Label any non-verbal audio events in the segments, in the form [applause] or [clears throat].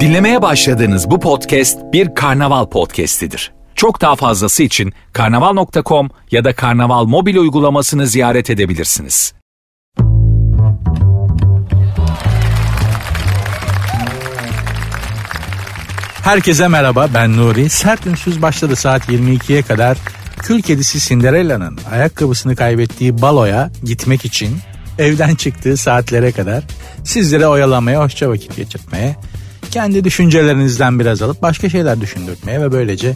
Dinlemeye başladığınız bu podcast bir karnaval podcastidir. Çok daha fazlası için karnaval.com ya da karnaval mobil uygulamasını ziyaret edebilirsiniz. Herkese merhaba ben Nuri. Sert Ünsüz başladı saat 22'ye kadar. Kül kedisi Cinderella'nın ayakkabısını kaybettiği baloya gitmek için evden çıktığı saatlere kadar sizlere oyalamaya, hoşça vakit geçirmeye, kendi düşüncelerinizden biraz alıp başka şeyler düşündürtmeye ve böylece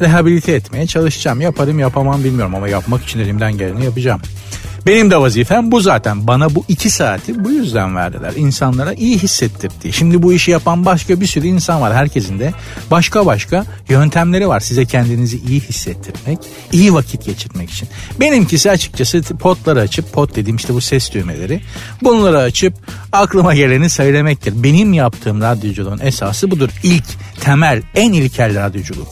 rehabilite etmeye çalışacağım. Yaparım yapamam bilmiyorum ama yapmak için elimden geleni yapacağım. Benim de vazifem bu zaten. Bana bu iki saati bu yüzden verdiler. İnsanlara iyi hissettirdi. Şimdi bu işi yapan başka bir sürü insan var. Herkesin de başka başka yöntemleri var. Size kendinizi iyi hissettirmek, iyi vakit geçirmek için. Benimkisi açıkçası potları açıp, pot dediğim işte bu ses düğmeleri. Bunları açıp aklıma geleni söylemektir. Benim yaptığım radyoculuğun esası budur. İlk, temel, en ilkel radyoculuk.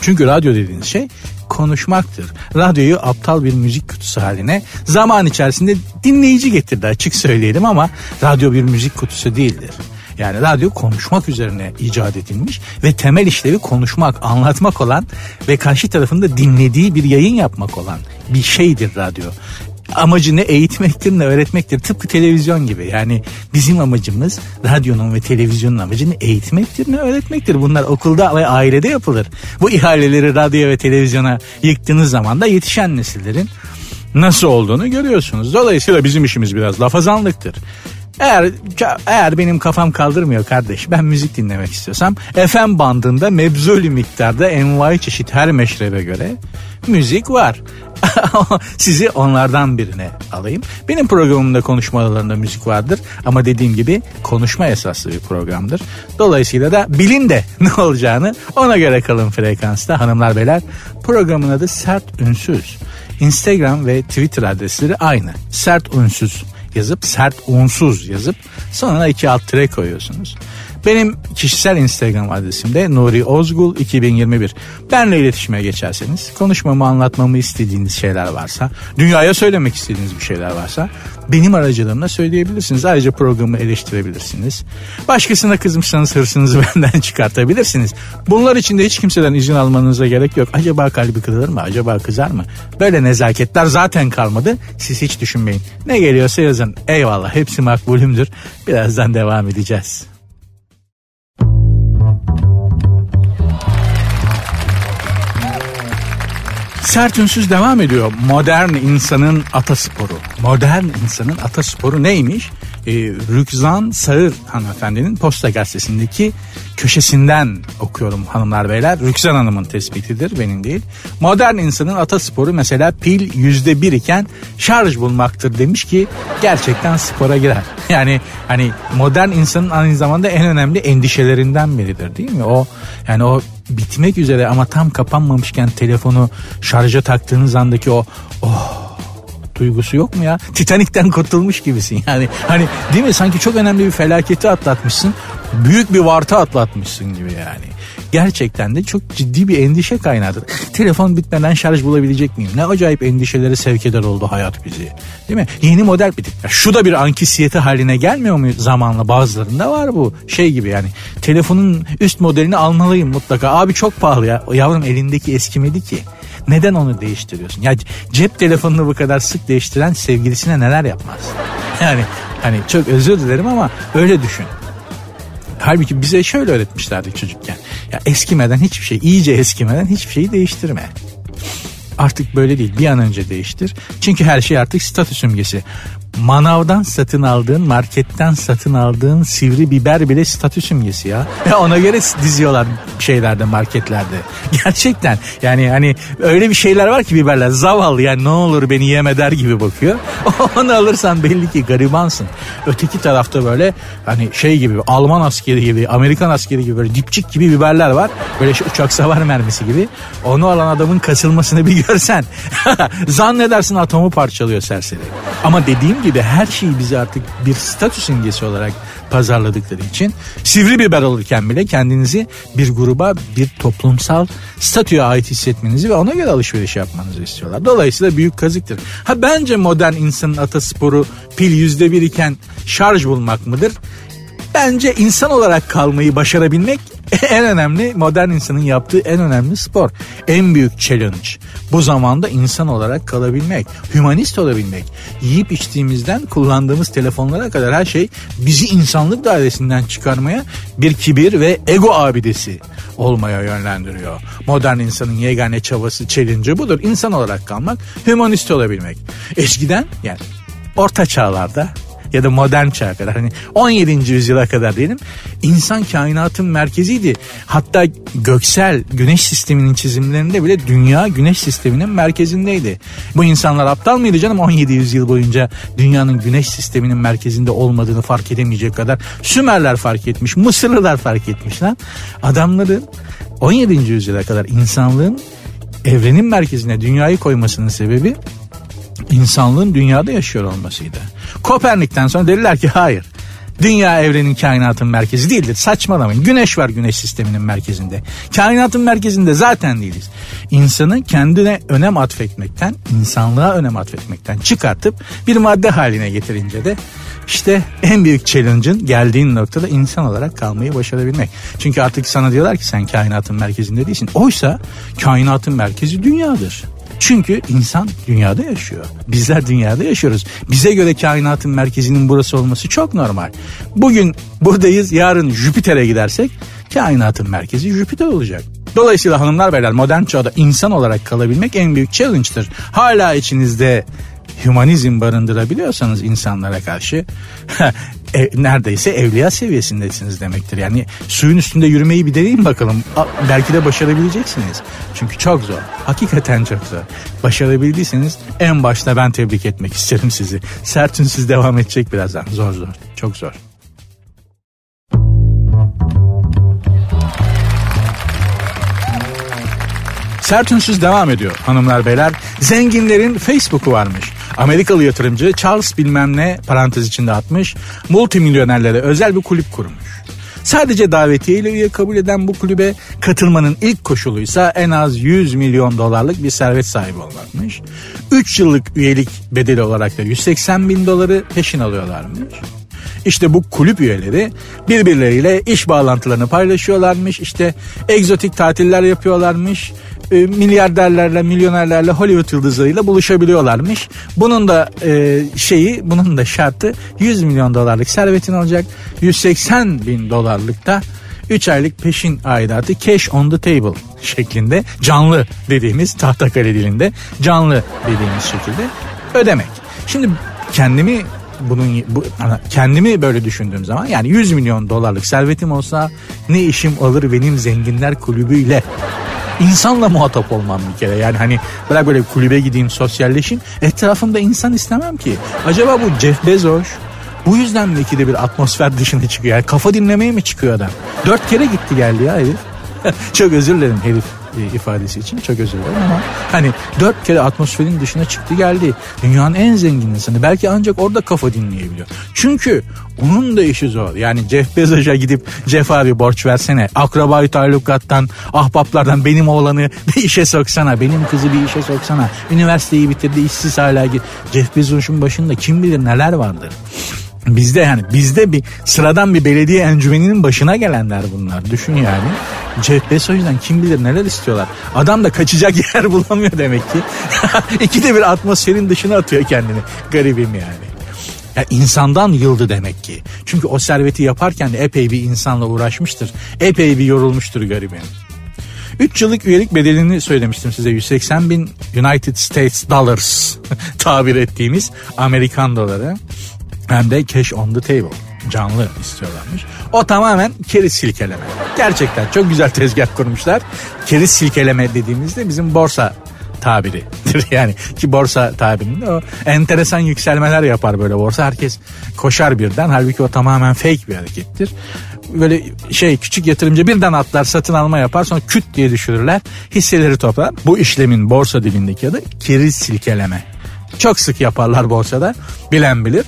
Çünkü radyo dediğiniz şey konuşmaktır. Radyoyu aptal bir müzik kutusu haline zaman içerisinde dinleyici getirdi açık söyleyelim ama radyo bir müzik kutusu değildir. Yani radyo konuşmak üzerine icat edilmiş ve temel işlevi konuşmak, anlatmak olan ve karşı tarafında dinlediği bir yayın yapmak olan bir şeydir radyo amacı ne eğitmektir ne öğretmektir. Tıpkı televizyon gibi. Yani bizim amacımız radyonun ve televizyonun amacı ne eğitmektir ne öğretmektir. Bunlar okulda ve ailede yapılır. Bu ihaleleri radyo ve televizyona yıktığınız zaman da yetişen nesillerin nasıl olduğunu görüyorsunuz. Dolayısıyla bizim işimiz biraz lafazanlıktır. Eğer eğer benim kafam kaldırmıyor kardeş ben müzik dinlemek istiyorsam FM bandında mebzulü miktarda envai çeşit her meşrebe göre müzik var. [laughs] Sizi onlardan birine alayım. Benim programımda konuşmalarında müzik vardır ama dediğim gibi konuşma esaslı bir programdır. Dolayısıyla da bilin de [laughs] ne olacağını ona göre kalın frekansta hanımlar beyler. Programın adı Sert Ünsüz. Instagram ve Twitter adresleri aynı. Sert Ünsüz yazıp sert unsuz yazıp sonra iki alt tire koyuyorsunuz. Benim kişisel Instagram adresim de Nuri Ozgul 2021. Benle iletişime geçerseniz konuşmamı anlatmamı istediğiniz şeyler varsa, dünyaya söylemek istediğiniz bir şeyler varsa benim aracılığımla söyleyebilirsiniz. Ayrıca programı eleştirebilirsiniz. Başkasına kızmışsanız hırsınızı [laughs] benden çıkartabilirsiniz. Bunlar için de hiç kimseden izin almanıza gerek yok. Acaba kalbi kırılır mı? Acaba kızar mı? Böyle nezaketler zaten kalmadı. Siz hiç düşünmeyin. Ne geliyorsa yazın. Eyvallah hepsi makbulümdür. Birazdan devam edeceğiz. Sert ünsüz devam ediyor. Modern insanın atasporu. Modern insanın atasporu neymiş? Ee, Rükzan Sağır hanımefendinin Posta Gazetesi'ndeki köşesinden okuyorum hanımlar beyler. Rükzan Hanım'ın tespitidir benim değil. Modern insanın atasporu mesela pil yüzde bir iken şarj bulmaktır demiş ki gerçekten spora girer. [laughs] Yani hani modern insanın aynı zamanda en önemli endişelerinden biridir değil mi? O yani o bitmek üzere ama tam kapanmamışken telefonu şarja taktığınız andaki o oh duygusu yok mu ya? Titanik'ten kurtulmuş gibisin yani. Hani değil mi? Sanki çok önemli bir felaketi atlatmışsın. Büyük bir varta atlatmışsın gibi yani. Gerçekten de çok ciddi bir endişe kaynağıdır. Telefon bitmeden şarj bulabilecek miyim? Ne acayip endişelere sevk eder oldu hayat bizi. Değil mi? Yeni model bir ya Şu da bir ankisiyete haline gelmiyor mu zamanla? Bazılarında var bu. Şey gibi yani. Telefonun üst modelini almalıyım mutlaka. Abi çok pahalı ya. Yavrum elindeki eskimedi ki. Neden onu değiştiriyorsun? Ya cep telefonunu bu kadar sık değiştiren sevgilisine neler yapmaz? Yani hani çok özür dilerim ama öyle düşün. Halbuki bize şöyle öğretmişlerdi çocukken. Ya eskimeden hiçbir şey, iyice eskimeden hiçbir şeyi değiştirme. Artık böyle değil. Bir an önce değiştir. Çünkü her şey artık statü simgesi manavdan satın aldığın, marketten satın aldığın sivri biber bile statü simgesi ya. [laughs] Ona göre diziyorlar şeylerde, marketlerde. [laughs] Gerçekten yani hani öyle bir şeyler var ki biberler zavallı yani ne olur beni yeme der gibi bakıyor. [laughs] Onu alırsan belli ki garibansın. Öteki tarafta böyle hani şey gibi Alman askeri gibi, Amerikan askeri gibi böyle dipçik gibi biberler var. Böyle şey, uçak savar mermisi gibi. Onu alan adamın kasılmasını bir görsen. Zannedersin atomu parçalıyor serseri. Ama dediğim gibi her şeyi bize artık bir statü simgesi olarak pazarladıkları için sivri biber olurken bile kendinizi bir gruba bir toplumsal statüye ait hissetmenizi ve ona göre alışveriş yapmanızı istiyorlar. Dolayısıyla büyük kazıktır. Ha bence modern insanın atasporu pil yüzde bir iken şarj bulmak mıdır? Bence insan olarak kalmayı başarabilmek [laughs] en önemli modern insanın yaptığı en önemli spor. En büyük challenge. Bu zamanda insan olarak kalabilmek, hümanist olabilmek. Yiyip içtiğimizden kullandığımız telefonlara kadar her şey bizi insanlık dairesinden çıkarmaya bir kibir ve ego abidesi olmaya yönlendiriyor. Modern insanın yegane çabası, challenge'ı budur. İnsan olarak kalmak, hümanist olabilmek. Eskiden yani orta çağlarda ya da modern çağa kadar hani 17. yüzyıla kadar diyelim insan kainatın merkeziydi. Hatta göksel güneş sisteminin çizimlerinde bile dünya güneş sisteminin merkezindeydi. Bu insanlar aptal mıydı canım 17 yüzyıl boyunca dünyanın güneş sisteminin merkezinde olmadığını fark edemeyecek kadar Sümerler fark etmiş, Mısırlılar fark etmiş lan. Adamların 17. yüzyıla kadar insanlığın evrenin merkezine dünyayı koymasının sebebi insanlığın dünyada yaşıyor olmasıydı. Kopernik'ten sonra dediler ki hayır. Dünya evrenin kainatın merkezi değildir. Saçmalamayın. Güneş var güneş sisteminin merkezinde. Kainatın merkezinde zaten değiliz. İnsanı kendine önem atfetmekten, insanlığa önem atfetmekten çıkartıp bir madde haline getirince de işte en büyük challenge'ın geldiğin noktada insan olarak kalmayı başarabilmek. Çünkü artık sana diyorlar ki sen kainatın merkezinde değilsin. Oysa kainatın merkezi dünyadır. Çünkü insan dünyada yaşıyor. Bizler dünyada yaşıyoruz. Bize göre kainatın merkezinin burası olması çok normal. Bugün buradayız, yarın Jüpiter'e gidersek kainatın merkezi Jüpiter olacak. Dolayısıyla hanımlar beyler modern çağda insan olarak kalabilmek en büyük challenge'tır. Hala içinizde hümanizm barındırabiliyorsanız insanlara karşı [laughs] e, neredeyse evliya seviyesindesiniz demektir. Yani suyun üstünde yürümeyi bir deneyin bakalım. A, belki de başarabileceksiniz. Çünkü çok zor. Hakikaten çok zor. Başarabildiyseniz en başta ben tebrik etmek isterim sizi. Sertünsüz devam edecek birazdan. Zor zor. Çok zor. Sertünsüz devam ediyor hanımlar beyler. Zenginlerin Facebook'u varmış. Amerikalı yatırımcı Charles bilmem ne parantez içinde atmış. Multimilyonerlere özel bir kulüp kurmuş. Sadece davetiye ile üye kabul eden bu kulübe katılmanın ilk koşuluysa en az 100 milyon dolarlık bir servet sahibi olmakmış. 3 yıllık üyelik bedeli olarak da 180 bin doları peşin alıyorlarmış. İşte bu kulüp üyeleri birbirleriyle iş bağlantılarını paylaşıyorlarmış. İşte egzotik tatiller yapıyorlarmış. E, milyarderlerle, milyonerlerle, Hollywood yıldızlarıyla buluşabiliyorlarmış. Bunun da e, şeyi, bunun da şartı 100 milyon dolarlık servetin olacak. 180 bin dolarlık da 3 aylık peşin aidatı cash on the table şeklinde canlı dediğimiz tahtakale dilinde canlı dediğimiz şekilde ödemek. Şimdi kendimi bunun bu kendimi böyle düşündüğüm zaman yani 100 milyon dolarlık servetim olsa ne işim olur benim zenginler kulübüyle insanla muhatap olmam bir kere. Yani hani bırak böyle kulübe gideyim sosyalleşeyim. Etrafımda insan istemem ki. Acaba bu Jeff Bezos bu yüzden mi ikide bir atmosfer dışına çıkıyor? Yani kafa dinlemeye mi çıkıyor adam? Dört kere gitti geldi ya herif. [laughs] Çok özür dilerim herif ifadesi için çok özür dilerim ama hani dört kere atmosferin dışına çıktı geldi. Dünyanın en zengin insanı belki ancak orada kafa dinleyebiliyor. Çünkü onun da işi zor. Yani Jeff Bezos'a gidip Jeff abi borç versene. Akrabayı talukattan, ahbaplardan benim oğlanı bir işe soksana. Benim kızı bir işe soksana. Üniversiteyi bitirdi işsiz hala git. Jeff Bezos'un başında kim bilir neler vardır. Bizde yani bizde bir sıradan bir belediye encümeninin başına gelenler bunlar. Düşün yani. Jeff Bezos'dan kim bilir neler istiyorlar. Adam da kaçacak [laughs] yer bulamıyor demek ki. [laughs] İkide bir atmosferin dışına atıyor kendini. Garibim yani. Yani insandan yıldı demek ki. Çünkü o serveti yaparken de epey bir insanla uğraşmıştır. Epey bir yorulmuştur garibim. 3 yıllık üyelik bedelini söylemiştim size 180 bin United States Dollars [laughs] tabir ettiğimiz Amerikan doları hem de cash on the table. Canlı istiyorlarmış. O tamamen keriz silkeleme. Gerçekten çok güzel tezgah kurmuşlar. Keriz silkeleme dediğimizde bizim borsa tabiridir. [laughs] Yani ki borsa tabirinde o enteresan yükselmeler yapar böyle borsa. Herkes koşar birden. Halbuki o tamamen fake bir harekettir. Böyle şey küçük yatırımcı birden atlar satın alma yapar sonra küt diye düşürürler. Hisseleri toplar. Bu işlemin borsa dilindeki adı keriz silkeleme. Çok sık yaparlar borsada. Bilen bilir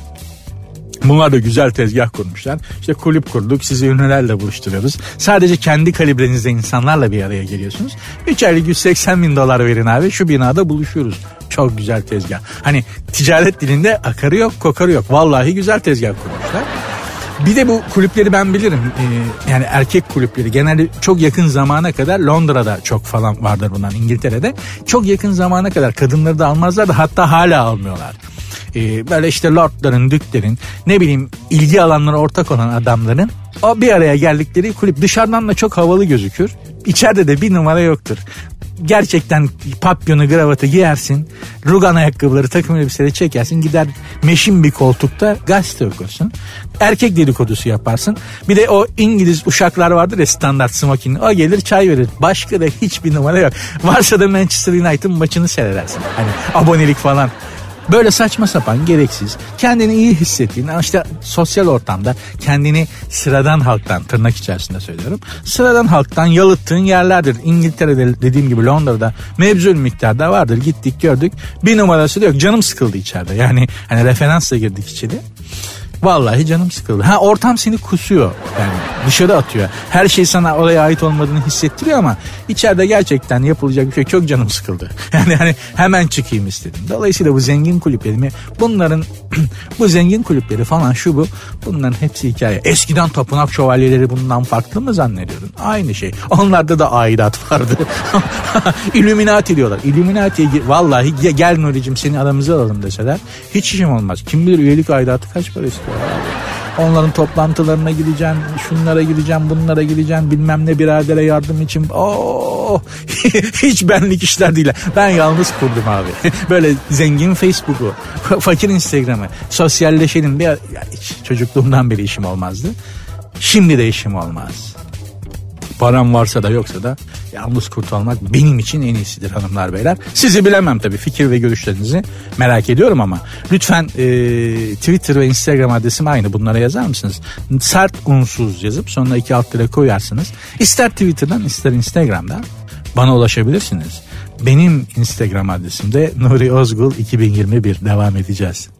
Bunlar da güzel tezgah kurmuşlar. İşte kulüp kurduk sizi ünlülerle buluşturuyoruz. Sadece kendi kalibrenizde insanlarla bir araya geliyorsunuz. 3 aylık 180 bin dolar verin abi şu binada buluşuyoruz. Çok güzel tezgah. Hani ticaret dilinde akarı yok kokarı yok. Vallahi güzel tezgah kurmuşlar. Bir de bu kulüpleri ben bilirim. Ee, yani erkek kulüpleri genelde çok yakın zamana kadar Londra'da çok falan vardır bundan İngiltere'de. Çok yakın zamana kadar kadınları da almazlar da hatta hala almıyorlar. Ee, böyle işte lordların, düklerin ne bileyim ilgi alanları ortak olan adamların o bir araya geldikleri kulüp dışarıdan da çok havalı gözükür. İçeride de bir numara yoktur gerçekten papyonu gravatı giyersin. Rugan ayakkabıları takım elbiseleri çekersin. Gider meşin bir koltukta gazete okursun. Erkek dedikodusu yaparsın. Bir de o İngiliz uşaklar vardır ya standart smoking. O gelir çay verir. Başka da hiçbir numara yok. Varsa da Manchester United'ın maçını seyredersin. Hani abonelik falan. Böyle saçma sapan gereksiz kendini iyi hissettiğin işte sosyal ortamda kendini sıradan halktan tırnak içerisinde söylüyorum. Sıradan halktan yalıttığın yerlerdir. İngiltere'de dediğim gibi Londra'da mevzul miktarda vardır. Gittik gördük. Bir numarası da yok. Canım sıkıldı içeride. Yani hani referansla girdik içeri. Vallahi canım sıkıldı. Ha ortam seni kusuyor. Yani dışarı atıyor. Her şey sana oraya ait olmadığını hissettiriyor ama içeride gerçekten yapılacak bir şey çok canım sıkıldı. [laughs] Yani hani hemen çıkayım istedim. Dolayısıyla bu zengin kulüpleri mi? Bunların [clears throat] bu zengin kulüpleri falan şu bu. Bunların hepsi hikaye. Eskiden tapınak şövalyeleri bundan farklı mı zannediyordun? Aynı şey. Onlarda da aidat [laughs] vardı. [laughs] Illuminati diyorlar. Illuminati'ye vallahi gel Nuri'cim seni aramıza alalım deseler hiç işim olmaz. Kim bilir üyelik aidatı kaç para istiyor abi. Onların toplantılarına gideceğim, şunlara gideceğim, bunlara gideceğim, bilmem ne biradere yardım için. Oo, [laughs] hiç benlik işler değil. Ben yalnız kurdum abi. [laughs] Böyle zengin Facebook'u, [laughs] fakir Instagram'ı, sosyalleşelim. Bir, çocukluğumdan beri işim olmazdı. Şimdi de işim olmaz. Param varsa da yoksa da yalnız kurtulmak benim için en iyisidir hanımlar beyler. Sizi bilemem tabii fikir ve görüşlerinizi merak ediyorum ama lütfen e, Twitter ve Instagram adresim aynı bunlara yazar mısınız? Sert unsuz yazıp sonra iki alt lira koyarsınız. İster Twitter'dan ister Instagram'dan bana ulaşabilirsiniz. Benim Instagram adresim de Nuri Ozgul 2021 devam edeceğiz.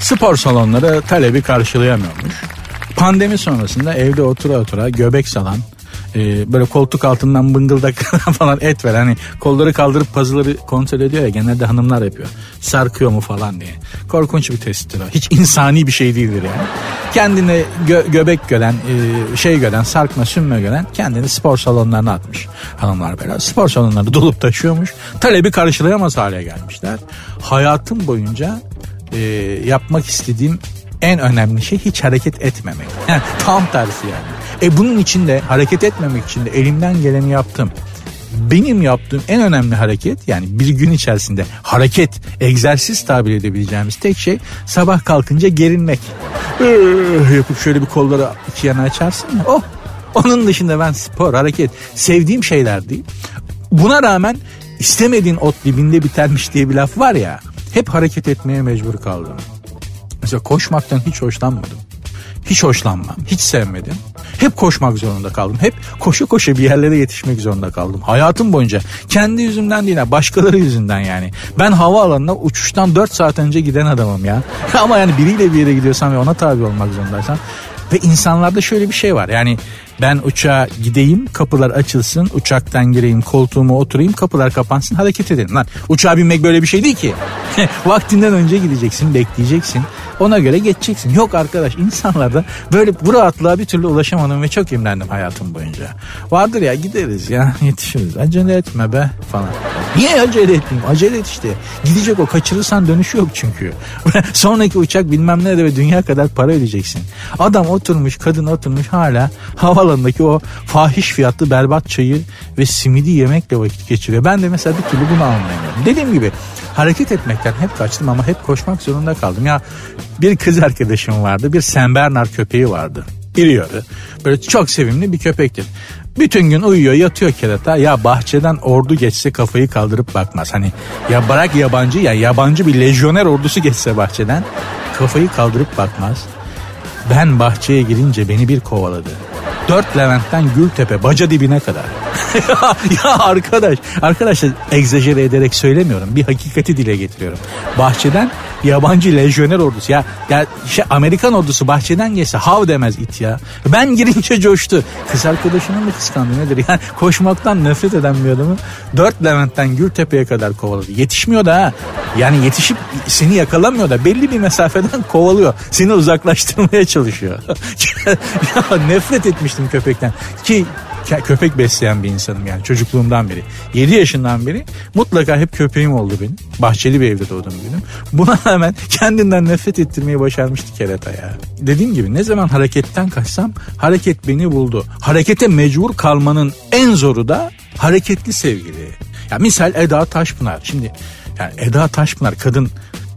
Spor salonları talebi karşılayamıyormuş. Pandemi sonrasında evde otura otura göbek salan, e, böyle koltuk altından bıngıldak [laughs] falan et ver. Hani kolları kaldırıp pazıları kontrol ediyor ya genelde hanımlar yapıyor. Sarkıyor mu falan diye. Korkunç bir testtir o. Hiç insani bir şey değildir yani. Kendine gö- göbek gören, e, şey gören, sarkma sünme gören kendini spor salonlarına atmış hanımlar böyle. Spor salonları dolup taşıyormuş. Talebi karşılayamaz hale gelmişler. Hayatım boyunca e, yapmak istediğim en önemli şey hiç hareket etmemek. [laughs] Yani tam tersi yani. E bunun için de hareket etmemek için de elimden geleni yaptım. Benim yaptığım en önemli hareket yani bir gün içerisinde hareket, egzersiz tabir edebileceğimiz tek şey sabah kalkınca gerinmek. Yapıp şöyle bir kolları iki yana açarsın ya. Oh onun dışında ben spor, hareket sevdiğim şeyler değil. Buna rağmen istemediğin ot dibinde bitermiş diye bir laf var ya. Hep hareket etmeye mecbur kaldım. Mesela koşmaktan hiç hoşlanmadım. Hiç hoşlanmam, hiç sevmedim. Hep koşmak zorunda kaldım. Hep koşu koşu bir yerlere yetişmek zorunda kaldım. Hayatım boyunca kendi yüzümden değil başkaları yüzünden yani. Ben havaalanına uçuştan 4 saat önce giden adamım ya. [laughs] Ama yani biriyle bir yere gidiyorsan ve ona tabi olmak zorundaysan ve insanlarda şöyle bir şey var. Yani ben uçağa gideyim kapılar açılsın uçaktan gireyim koltuğuma oturayım kapılar kapansın hareket edelim. Lan uçağa binmek böyle bir şey değil ki. [laughs] Vaktinden önce gideceksin bekleyeceksin ona göre geçeceksin. Yok arkadaş insanlarda böyle bu rahatlığa bir türlü ulaşamadım ve çok imrendim hayatım boyunca. Vardır ya gideriz ya [laughs] yetişiriz acele etme be falan. Niye acele etmeyeyim acele et işte. Gidecek o kaçırırsan dönüşü yok çünkü. [laughs] Sonraki uçak bilmem nerede ve dünya kadar para ödeyeceksin. Adam oturmuş kadın oturmuş hala havaalanındaki o fahiş fiyatlı berbat çayı ve simidi yemekle vakit geçiriyor. Ben de mesela bir türlü bunu anlayamıyorum. Dediğim gibi hareket etmekten hep kaçtım ama hep koşmak zorunda kaldım. Ya bir kız arkadaşım vardı bir Sen Bernard köpeği vardı. Biliyordu. Böyle çok sevimli bir köpektir. Bütün gün uyuyor yatıyor kerata ya bahçeden ordu geçse kafayı kaldırıp bakmaz. Hani ya bırak yabancı ya yabancı bir lejyoner ordusu geçse bahçeden kafayı kaldırıp bakmaz. Ben bahçeye girince beni bir kovaladı. Dört Levent'ten Gültepe baca dibine kadar. ya, [laughs] ya arkadaş, arkadaşlar egzajere ederek söylemiyorum. Bir hakikati dile getiriyorum. Bahçeden yabancı lejyoner ordusu ya, ya şey, Amerikan ordusu bahçeden geçse hav demez it ya. Ben girince coştu. Kız arkadaşının mı kıskandı nedir? Yani koşmaktan nefret eden bir adamı dört Levent'ten Gültepe'ye kadar kovaladı. Yetişmiyor da ha. Yani yetişip seni yakalamıyor da belli bir mesafeden kovalıyor. Seni uzaklaştırmaya çalışıyor. [laughs] ya nefret etmiştim köpekten. Ki köpek besleyen bir insanım yani çocukluğumdan beri. 7 yaşından beri mutlaka hep köpeğim oldu benim. Bahçeli bir evde doğdum benim. Buna rağmen [laughs] kendinden nefret ettirmeyi başarmıştı kerata ya. Dediğim gibi ne zaman hareketten kaçsam hareket beni buldu. Harekete mecbur kalmanın en zoru da hareketli sevgili. Ya misal Eda Taşpınar. Şimdi yani Eda Taşpınar kadın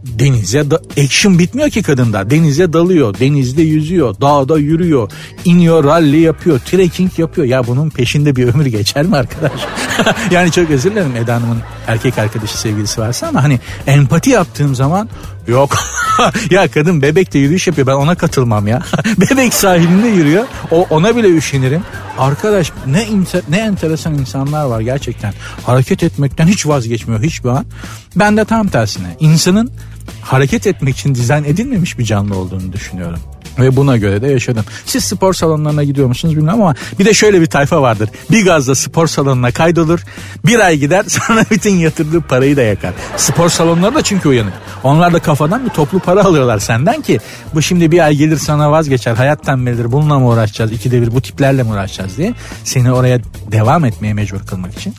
denize da, action bitmiyor ki kadında. Denize dalıyor, denizde yüzüyor, dağda yürüyor, iniyor, rally yapıyor, trekking yapıyor. Ya bunun peşinde bir ömür geçer mi arkadaş? [laughs] yani çok özür dilerim Eda Hanım'ın erkek arkadaşı sevgilisi varsa ama hani empati yaptığım zaman yok. [laughs] ya kadın bebekte yürüyüş yapıyor ben ona katılmam ya. [laughs] Bebek sahilinde yürüyor. O ona bile üşenirim. Arkadaş ne inter, ne enteresan insanlar var gerçekten. Hareket etmekten hiç vazgeçmiyor hiçbir an. Ben de tam tersine insanın hareket etmek için dizayn edilmemiş bir canlı olduğunu düşünüyorum. Ve buna göre de yaşadım. Siz spor salonlarına gidiyor musunuz bilmiyorum ama bir de şöyle bir tayfa vardır. Bir gazla spor salonuna kaydolur. Bir ay gider [laughs] sonra bütün yatırdığı parayı da yakar. Spor salonları da çünkü uyanık. Onlar da kafadan bir toplu para alıyorlar senden ki bu şimdi bir ay gelir sana vazgeçer. Hayat tembelidir bununla mı uğraşacağız? İkide bir bu tiplerle mi uğraşacağız diye. Seni oraya devam etmeye mecbur kılmak için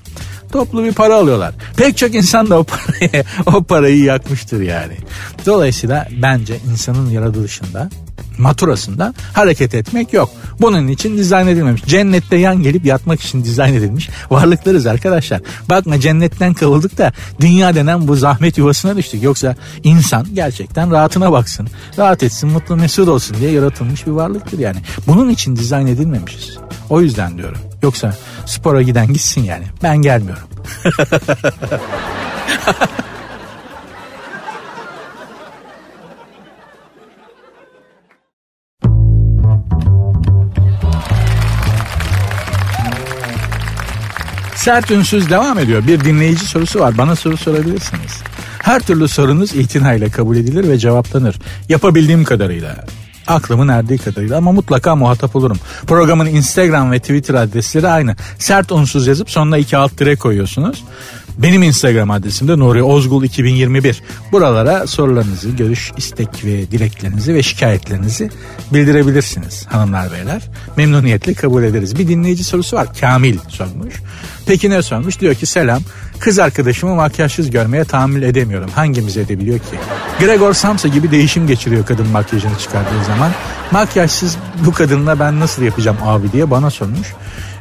toplu bir para alıyorlar. Pek çok insan da o parayı, [laughs] o parayı yakmıştır yani. Dolayısıyla bence insanın yaratılışında maturasında hareket etmek yok. Bunun için dizayn edilmemiş. Cennette yan gelip yatmak için dizayn edilmiş varlıklarız arkadaşlar. Bakma cennetten kavıldık da dünya denen bu zahmet yuvasına düştük. Yoksa insan gerçekten rahatına baksın, rahat etsin, mutlu mesut olsun diye yaratılmış bir varlıktır yani. Bunun için dizayn edilmemişiz. O yüzden diyorum. Yoksa spora giden gitsin yani. Ben gelmiyorum. [laughs] Sert ünsüz devam ediyor. Bir dinleyici sorusu var. Bana soru sorabilirsiniz. Her türlü sorunuz itinayla kabul edilir ve cevaplanır. Yapabildiğim kadarıyla. Aklımın erdiği kadarıyla ama mutlaka muhatap olurum. Programın Instagram ve Twitter adresleri aynı. Sert unsuz yazıp sonuna iki alt dire koyuyorsunuz. Benim Instagram adresim de Nuri Ozgul 2021. Buralara sorularınızı, görüş, istek ve dileklerinizi ve şikayetlerinizi bildirebilirsiniz hanımlar beyler. Memnuniyetle kabul ederiz. Bir dinleyici sorusu var. Kamil sormuş. Peki ne sormuş? Diyor ki selam. Kız arkadaşımı makyajsız görmeye tahammül edemiyorum. Hangimiz edebiliyor ki? Gregor Samsa gibi değişim geçiriyor kadın makyajını çıkardığı zaman. Makyajsız bu kadınla ben nasıl yapacağım abi diye bana sormuş.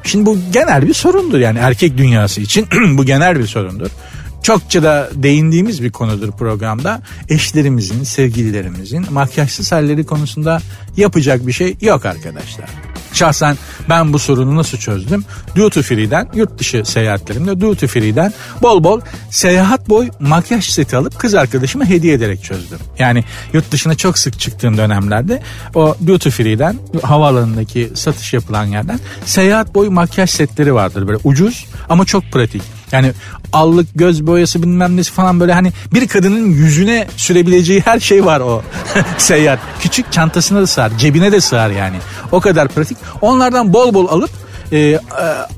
Şimdi bu genel bir sorundur yani erkek dünyası için [clears throat] bu genel bir sorundur. Çokça da değindiğimiz bir konudur programda. Eşlerimizin, sevgililerimizin makyajsız halleri konusunda yapacak bir şey yok arkadaşlar. Şahsen ben bu sorunu nasıl çözdüm? Duty Free'den yurt dışı seyahatlerimde Duty Free'den bol bol seyahat boy makyaj seti alıp kız arkadaşıma hediye ederek çözdüm. Yani yurt dışına çok sık çıktığım dönemlerde o Duty Free'den havaalanındaki satış yapılan yerden seyahat boy makyaj setleri vardır böyle ucuz ama çok pratik. Yani allık, göz boyası bilmem nesi falan böyle hani bir kadının yüzüne sürebileceği her şey var o [laughs] seyyar. Küçük çantasına da sığar, cebine de sığar yani. O kadar pratik. Onlardan bol bol alıp e,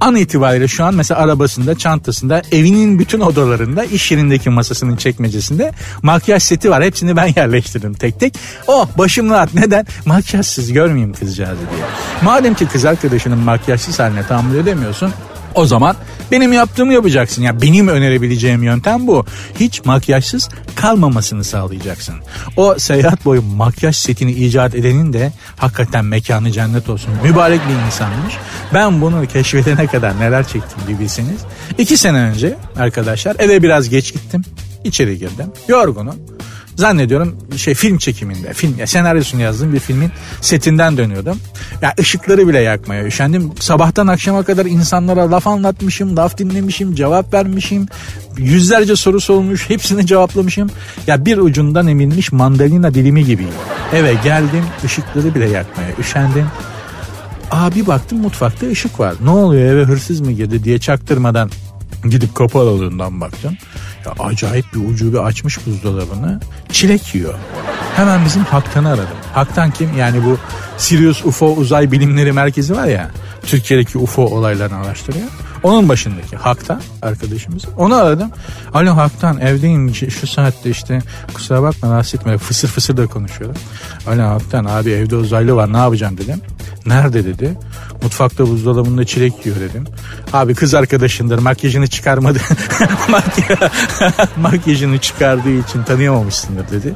an itibariyle şu an mesela arabasında, çantasında, evinin bütün odalarında, iş yerindeki masasının çekmecesinde makyaj seti var. Hepsini ben [laughs] yerleştirdim tek tek. Oh başım rahat. Neden? Makyajsız görmeyeyim kızcağızı diye. Madem ki kız arkadaşının makyajsız haline tahammül edemiyorsun o zaman benim yaptığımı yapacaksın. Ya yani benim önerebileceğim yöntem bu. Hiç makyajsız kalmamasını sağlayacaksın. O seyahat boyu makyaj setini icat edenin de hakikaten mekanı cennet olsun. Mübarek bir insanmış. Ben bunu keşfedene kadar neler çektim bir bilseniz. İki sene önce arkadaşlar eve biraz geç gittim. İçeri girdim. Yorgunum zannediyorum şey film çekiminde film ya senaryosunu yazdığım bir filmin setinden dönüyordum. Ya ışıkları bile yakmaya üşendim. Sabahtan akşama kadar insanlara laf anlatmışım, laf dinlemişim, cevap vermişim. Yüzlerce soru sormuş, hepsini cevaplamışım. Ya bir ucundan emilmiş mandalina dilimi gibiyim. Eve geldim, ışıkları bile yakmaya üşendim. Aa bir baktım mutfakta ışık var. Ne oluyor eve hırsız mı girdi diye çaktırmadan gidip kapı aralığından baktım. Ya acayip bir ucubi açmış buzdolabını. Çilek yiyor. Hemen bizim Haktan'ı aradım. Haktan kim? Yani bu Sirius UFO Uzay Bilimleri Merkezi var ya. Türkiye'deki UFO olaylarını araştırıyor. Onun başındaki Haktan arkadaşımız. Onu aradım. Alo Haktan evdeyim şu saatte işte kusura bakma rahatsız etme. Fısır fısır da konuşuyorum. Alo Haktan abi evde uzaylı var ne yapacağım dedim. Nerede dedi. Mutfakta buzdolabında çilek yiyor dedim. Abi kız arkadaşındır makyajını çıkarmadı. [laughs] [laughs] makyajını çıkardığı için tanıyamamışsındır dedi.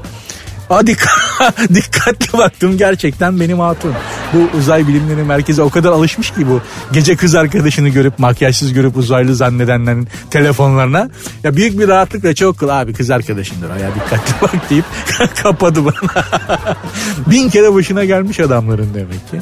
Aa, [laughs] dikkatli baktım gerçekten benim hatun. Bu uzay bilimleri merkezi o kadar alışmış ki bu gece kız arkadaşını görüp makyajsız görüp uzaylı zannedenlerin telefonlarına. Ya büyük bir rahatlıkla çok kıl abi kız arkadaşındır ya dikkatli bak deyip [laughs] kapadı bana. Bin kere başına gelmiş adamların demek ki.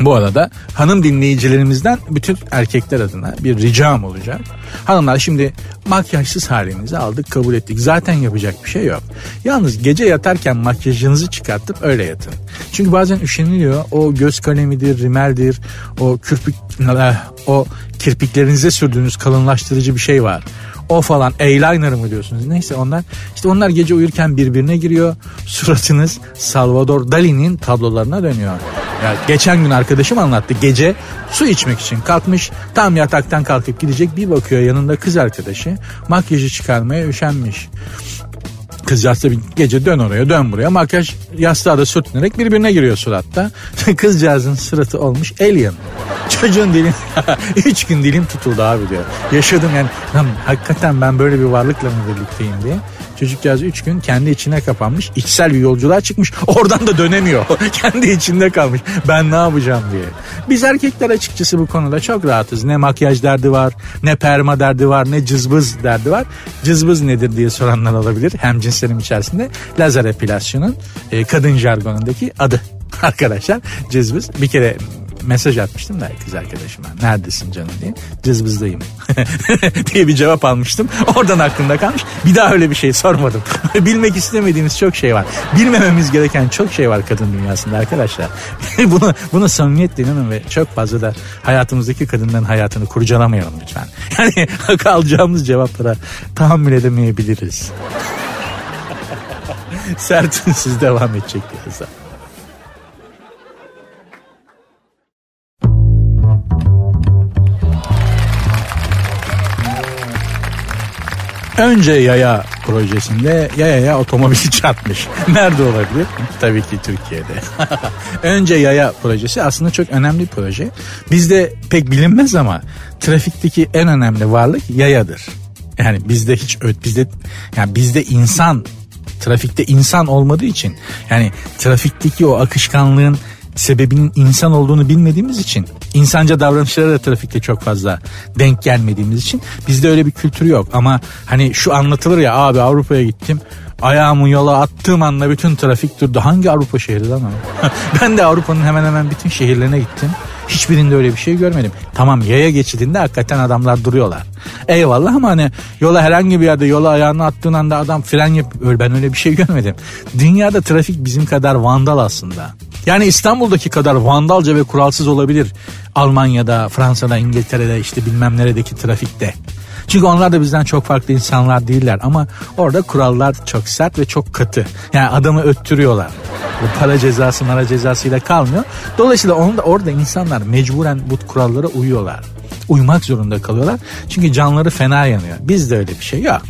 Bu arada hanım dinleyicilerimizden bütün erkekler adına bir ricam olacak. Hanımlar şimdi makyajsız halinizi aldık kabul ettik. Zaten yapacak bir şey yok. Yalnız gece yatarken makyajınızı çıkartıp öyle yatın. Çünkü bazen üşeniliyor. O göz kalemidir, rimeldir, o kürpük, o kirpiklerinize sürdüğünüz kalınlaştırıcı bir şey var o falan eyeliner mı diyorsunuz? Neyse onlar. İşte onlar gece uyurken birbirine giriyor. Suratınız Salvador Dali'nin tablolarına dönüyor. Yani geçen gün arkadaşım anlattı. Gece su içmek için kalkmış tam yataktan kalkıp gidecek. Bir bakıyor yanında kız arkadaşı. Makyajı çıkarmaya üşenmiş. Kızcağız bir gece dön oraya dön buraya makyaj yastığa da sürtünerek birbirine giriyor suratta. [laughs] Kızcağızın suratı olmuş alien. Çocuğun dilim [laughs] üç gün dilim tutuldu abi diyor. Yaşadım yani lan, hakikaten ben böyle bir varlıkla mı birlikteyim diye. Çocukcağız 3 gün kendi içine kapanmış. içsel bir yolculuğa çıkmış. [laughs] Oradan da dönemiyor. [laughs] kendi içinde kalmış. Ben ne yapacağım diye. Biz erkekler açıkçası bu konuda çok rahatız. Ne makyaj derdi var, ne perma derdi var, ne cızbız derdi var. Cızbız nedir diye soranlar olabilir. Hem cinslerim içerisinde lazer epilasyonun e, kadın jargonundaki adı [laughs] arkadaşlar cızbız. Bir kere mesaj atmıştım da kız arkadaşıma neredesin canım diye cızbızdayım [laughs] diye bir cevap almıştım. Oradan aklımda kalmış. Bir daha öyle bir şey sormadım. [laughs] Bilmek istemediğimiz çok şey var. Bilmememiz gereken çok şey var kadın dünyasında arkadaşlar. [laughs] bunu bunu samimiyetle inanın ve çok fazla da hayatımızdaki kadınların hayatını kurcalamayalım lütfen. Yani alacağımız cevaplara tahammül edemeyebiliriz. Sertünsüz devam edecek birazdan. Önce yaya projesinde yayaya otomobili [laughs] çarpmış. Nerede olabilir? Tabii ki Türkiye'de. [laughs] Önce yaya projesi aslında çok önemli bir proje. Bizde pek bilinmez ama trafikteki en önemli varlık yayadır. Yani bizde hiç bizde yani bizde insan trafikte insan olmadığı için yani trafikteki o akışkanlığın sebebinin insan olduğunu bilmediğimiz için insanca davranışlara da trafikte çok fazla denk gelmediğimiz için bizde öyle bir kültür yok ama hani şu anlatılır ya abi Avrupa'ya gittim ayağımı yola attığım anda bütün trafik durdu. Hangi Avrupa şehri lan [laughs] ben de Avrupa'nın hemen hemen bütün şehirlerine gittim. Hiçbirinde öyle bir şey görmedim. Tamam yaya geçidinde hakikaten adamlar duruyorlar. Eyvallah ama hani yola herhangi bir yerde yola ayağını attığın anda adam fren yapıyor. Ben öyle bir şey görmedim. Dünyada trafik bizim kadar vandal aslında. Yani İstanbul'daki kadar vandalca ve kuralsız olabilir. Almanya'da, Fransa'da, İngiltere'de işte bilmem neredeki trafikte. Çünkü onlar da bizden çok farklı insanlar değiller ama orada kurallar çok sert ve çok katı. Yani adamı öttürüyorlar. Bu para cezası, mara cezasıyla kalmıyor. Dolayısıyla onu da orada insanlar mecburen bu kurallara uyuyorlar. Uymak zorunda kalıyorlar. Çünkü canları fena yanıyor. Bizde öyle bir şey yok.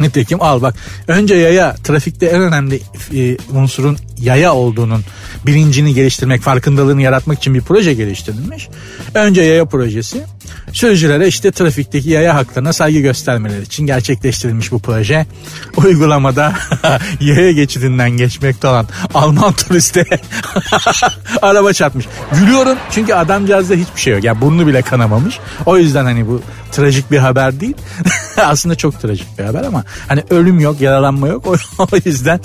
Nitekim al bak önce yaya trafikte en önemli e, unsurun yaya olduğunun bilincini geliştirmek, farkındalığını yaratmak için bir proje geliştirilmiş. Önce yaya projesi sürücülere işte trafikteki yaya haklarına saygı göstermeleri için gerçekleştirilmiş bu proje. Uygulamada [laughs] yaya geçidinden geçmekte olan Alman [laughs] turiste [laughs] araba çarpmış. Gülüyorum çünkü adamcağızda hiçbir şey yok. Yani burnu bile kanamamış. O yüzden hani bu trajik bir haber değil. Aslında çok trajik bir haber ama hani ölüm yok, yaralanma yok. O, yüzden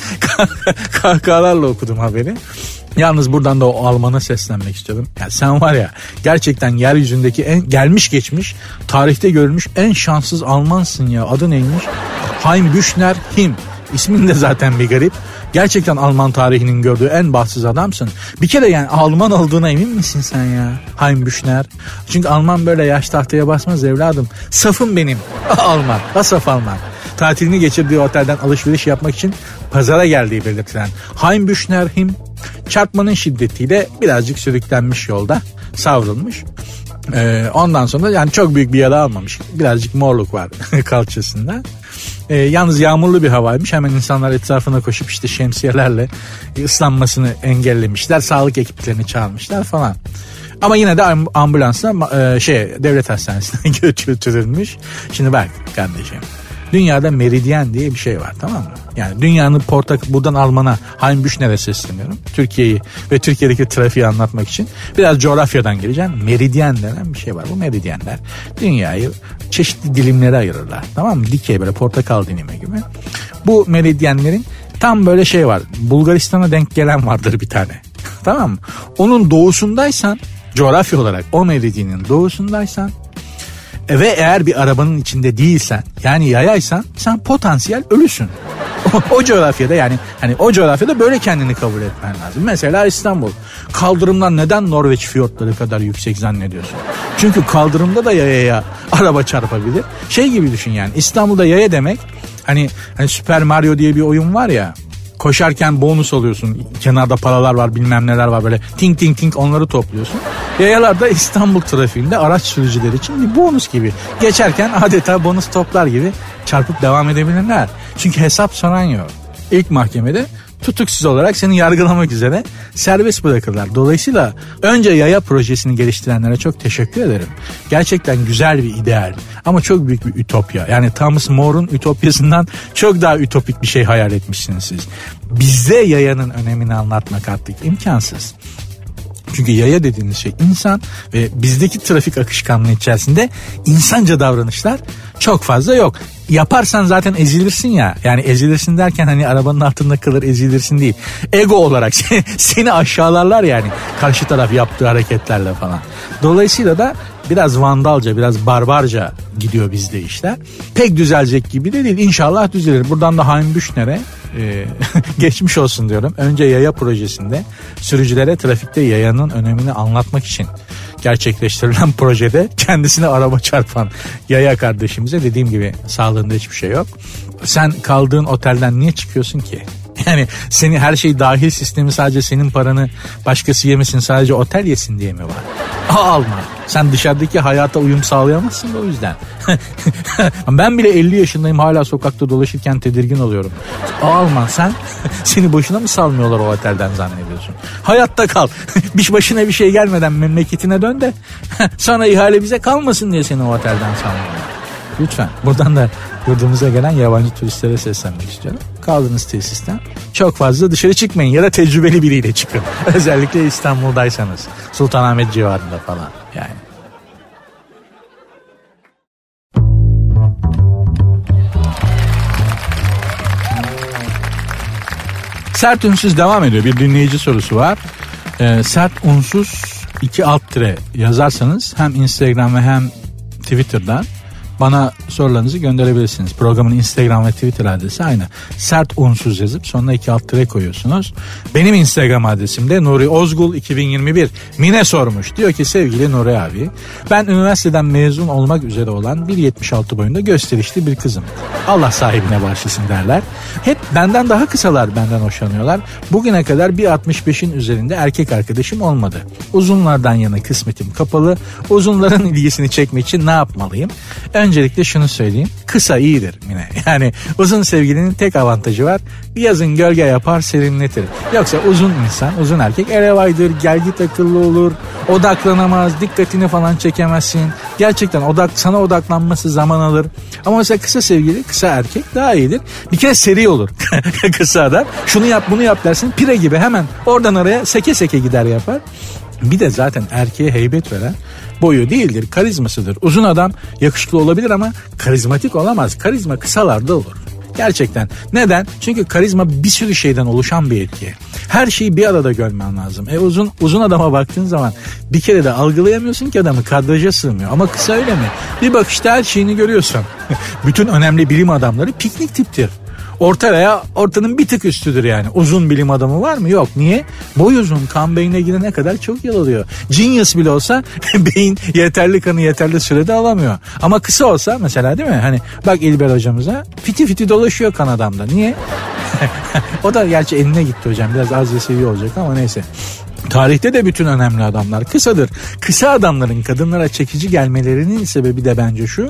kahkahalarla okudum haberi. Yalnız buradan da o Alman'a seslenmek istiyorum. Ya sen var ya gerçekten yeryüzündeki en gelmiş geçmiş tarihte görülmüş en şanssız Almansın ya. Adı neymiş? Heim Büchner Him. İsmin de zaten bir garip. Gerçekten Alman tarihinin gördüğü en bahtsız adamsın. Bir kere yani Alman olduğuna emin misin sen ya? Haim Büchner. Çünkü Alman böyle yaş tahtaya basmaz evladım. Safım benim. [laughs] Alman. Asaf Alman. Tatilini geçirdiği otelden alışveriş yapmak için pazara geldiği belirtilen Haim Büchner Him çarpmanın şiddetiyle birazcık sürüklenmiş yolda savrulmuş. Ee, ondan sonra yani çok büyük bir yara almamış. Birazcık morluk var [laughs] kalçasında. Ee, yalnız yağmurlu bir havaymış. Hemen insanlar etrafına koşup işte şemsiyelerle ıslanmasını engellemişler. Sağlık ekiplerini çağırmışlar falan. Ama yine de ambulansla e, şey devlet hastanesine [laughs] götürülmüş. Şimdi bak kardeşim Dünyada meridyen diye bir şey var tamam mı? Yani dünyanın portak buradan Alman'a Haim Büchner'e sesleniyorum. Türkiye'yi ve Türkiye'deki trafiği anlatmak için biraz coğrafyadan geleceğim. Meridyen denen bir şey var. Bu meridyenler dünyayı çeşitli dilimlere ayırırlar. Tamam mı? Dikey böyle portakal dilimi gibi. Bu meridyenlerin tam böyle şey var. Bulgaristan'a denk gelen vardır bir tane. [laughs] tamam mı? Onun doğusundaysan coğrafya olarak o meridyenin doğusundaysan ve eğer bir arabanın içinde değilsen yani yayaysan sen potansiyel ölüsün. [laughs] o, coğrafyada yani hani o coğrafyada böyle kendini kabul etmen lazım. Mesela İstanbul. Kaldırımdan neden Norveç fiyortları kadar yüksek zannediyorsun? Çünkü kaldırımda da yayaya araba çarpabilir. Şey gibi düşün yani İstanbul'da yaya demek hani, hani Super Mario diye bir oyun var ya koşarken bonus alıyorsun. Kenarda paralar var bilmem neler var böyle tink tink tink onları topluyorsun. Yayalarda İstanbul trafiğinde araç sürücüleri için bir bonus gibi. Geçerken adeta bonus toplar gibi çarpıp devam edebilirler. Çünkü hesap soran yok. İlk mahkemede tutuksuz olarak seni yargılamak üzere serbest bırakırlar. Dolayısıyla önce yaya projesini geliştirenlere çok teşekkür ederim. Gerçekten güzel bir ideal ama çok büyük bir ütopya. Yani Thomas More'un ütopyasından çok daha ütopik bir şey hayal etmişsiniz siz. Bizde yayanın önemini anlatmak artık imkansız. Çünkü yaya dediğiniz şey insan ve bizdeki trafik akışkanlığı içerisinde insanca davranışlar çok fazla yok. Yaparsan zaten ezilirsin ya. Yani ezilirsin derken hani arabanın altında kalır ezilirsin değil. Ego olarak [laughs] seni aşağılarlar yani. Karşı taraf yaptığı hareketlerle falan. Dolayısıyla da biraz vandalca, biraz barbarca gidiyor bizde işler. Pek düzelecek gibi de değil. İnşallah düzelir. Buradan da Haim Büşner'e e, [laughs] geçmiş olsun diyorum. Önce yaya projesinde sürücülere trafikte yayanın önemini anlatmak için gerçekleştirilen [laughs] projede kendisine araba çarpan yaya kardeşimize dediğim gibi sağlığında hiçbir şey yok. Sen kaldığın otelden niye çıkıyorsun ki? [laughs] Yani seni her şey dahil sistemi sadece senin paranı başkası yemesin sadece otel yesin diye mi var? Alma. Sen dışarıdaki hayata uyum sağlayamazsın da o yüzden. [laughs] ben bile 50 yaşındayım hala sokakta dolaşırken tedirgin oluyorum. Alman sen [laughs] seni boşuna mı salmıyorlar o otelden zannediyorsun? Hayatta kal. bir başına bir şey gelmeden memleketine dön de sana ihale bize kalmasın diye seni o otelden salmıyorlar. Lütfen buradan da yurdumuza gelen yabancı turistlere seslenmek istiyorum. Kaldığınız tesisten çok fazla dışarı çıkmayın ya da tecrübeli biriyle çıkın. [laughs] Özellikle İstanbul'daysanız. Sultanahmet civarında falan yani. Sert unsuz devam ediyor. Bir dinleyici sorusu var. Ee, sert unsuz iki alt tire yazarsanız hem Instagram ve hem Twitter'dan bana sorularınızı gönderebilirsiniz. Programın Instagram ve Twitter adresi aynı. Sert unsuz yazıp sonuna iki alt tire koyuyorsunuz. Benim Instagram adresim de Nuri Ozgul 2021. Mine sormuş. Diyor ki sevgili Nuri abi ben üniversiteden mezun olmak üzere olan 1.76 boyunda gösterişli bir kızım. Allah sahibine başlasın derler. Hep benden daha kısalar benden hoşlanıyorlar. Bugüne kadar 1.65'in üzerinde erkek arkadaşım olmadı. Uzunlardan yana kısmetim kapalı. Uzunların ilgisini çekmek için ne yapmalıyım? Önce öncelikle şunu söyleyeyim. Kısa iyidir yine. [laughs] Yani uzun sevgilinin tek avantajı var. Yazın gölge yapar serinletir. Yoksa uzun insan, uzun erkek elevaydır, gelgit akıllı olur, odaklanamaz, dikkatini falan çekemezsin. Gerçekten odak sana odaklanması zaman alır. Ama mesela kısa sevgili, kısa erkek daha iyidir. Bir kere seri olur [laughs] kısa adam. Şunu yap bunu yap dersin pire gibi hemen oradan oraya seke seke gider yapar. Bir de zaten erkeğe heybet veren boyu değildir, karizmasıdır. Uzun adam yakışıklı olabilir ama karizmatik olamaz. Karizma kısalarda olur. Gerçekten. Neden? Çünkü karizma bir sürü şeyden oluşan bir etki. Her şeyi bir arada görmen lazım. E uzun uzun adama baktığın zaman bir kere de algılayamıyorsun ki adamı kadraja sığmıyor. Ama kısa öyle mi? Bir bakışta her şeyini görüyorsun. [laughs] Bütün önemli bilim adamları piknik tiptir. Orta veya ortanın bir tık üstüdür yani. Uzun bilim adamı var mı? Yok. Niye? Boy uzun kan beyine girene kadar çok yıl alıyor. Genius bile olsa [laughs] beyin yeterli kanı yeterli sürede alamıyor. Ama kısa olsa mesela değil mi? Hani bak İlber hocamıza fiti fiti dolaşıyor kan adamda. Niye? [laughs] o da gerçi eline gitti hocam. Biraz az seviyor olacak ama neyse. Tarihte de bütün önemli adamlar kısadır. Kısa adamların kadınlara çekici gelmelerinin sebebi de bence şu.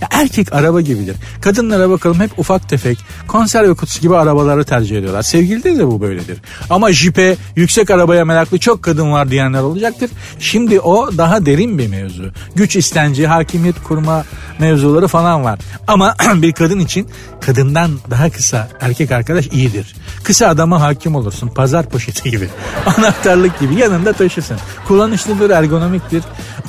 Ya erkek araba gibidir. Kadınlara bakalım hep ufak tefek konserve kutusu gibi arabaları tercih ediyorlar. Sevgilide de bu böyledir. Ama jipe, yüksek arabaya meraklı çok kadın var diyenler olacaktır. Şimdi o daha derin bir mevzu. Güç istenci, hakimiyet kurma mevzuları falan var. Ama [clears throat] bir kadın için kadından daha kısa erkek arkadaş iyidir. Kısa adama hakim olursun. Pazar poşeti gibi. [laughs] Anahtarlık gibi yanında taşırsın. Kullanışlıdır, ergonomiktir.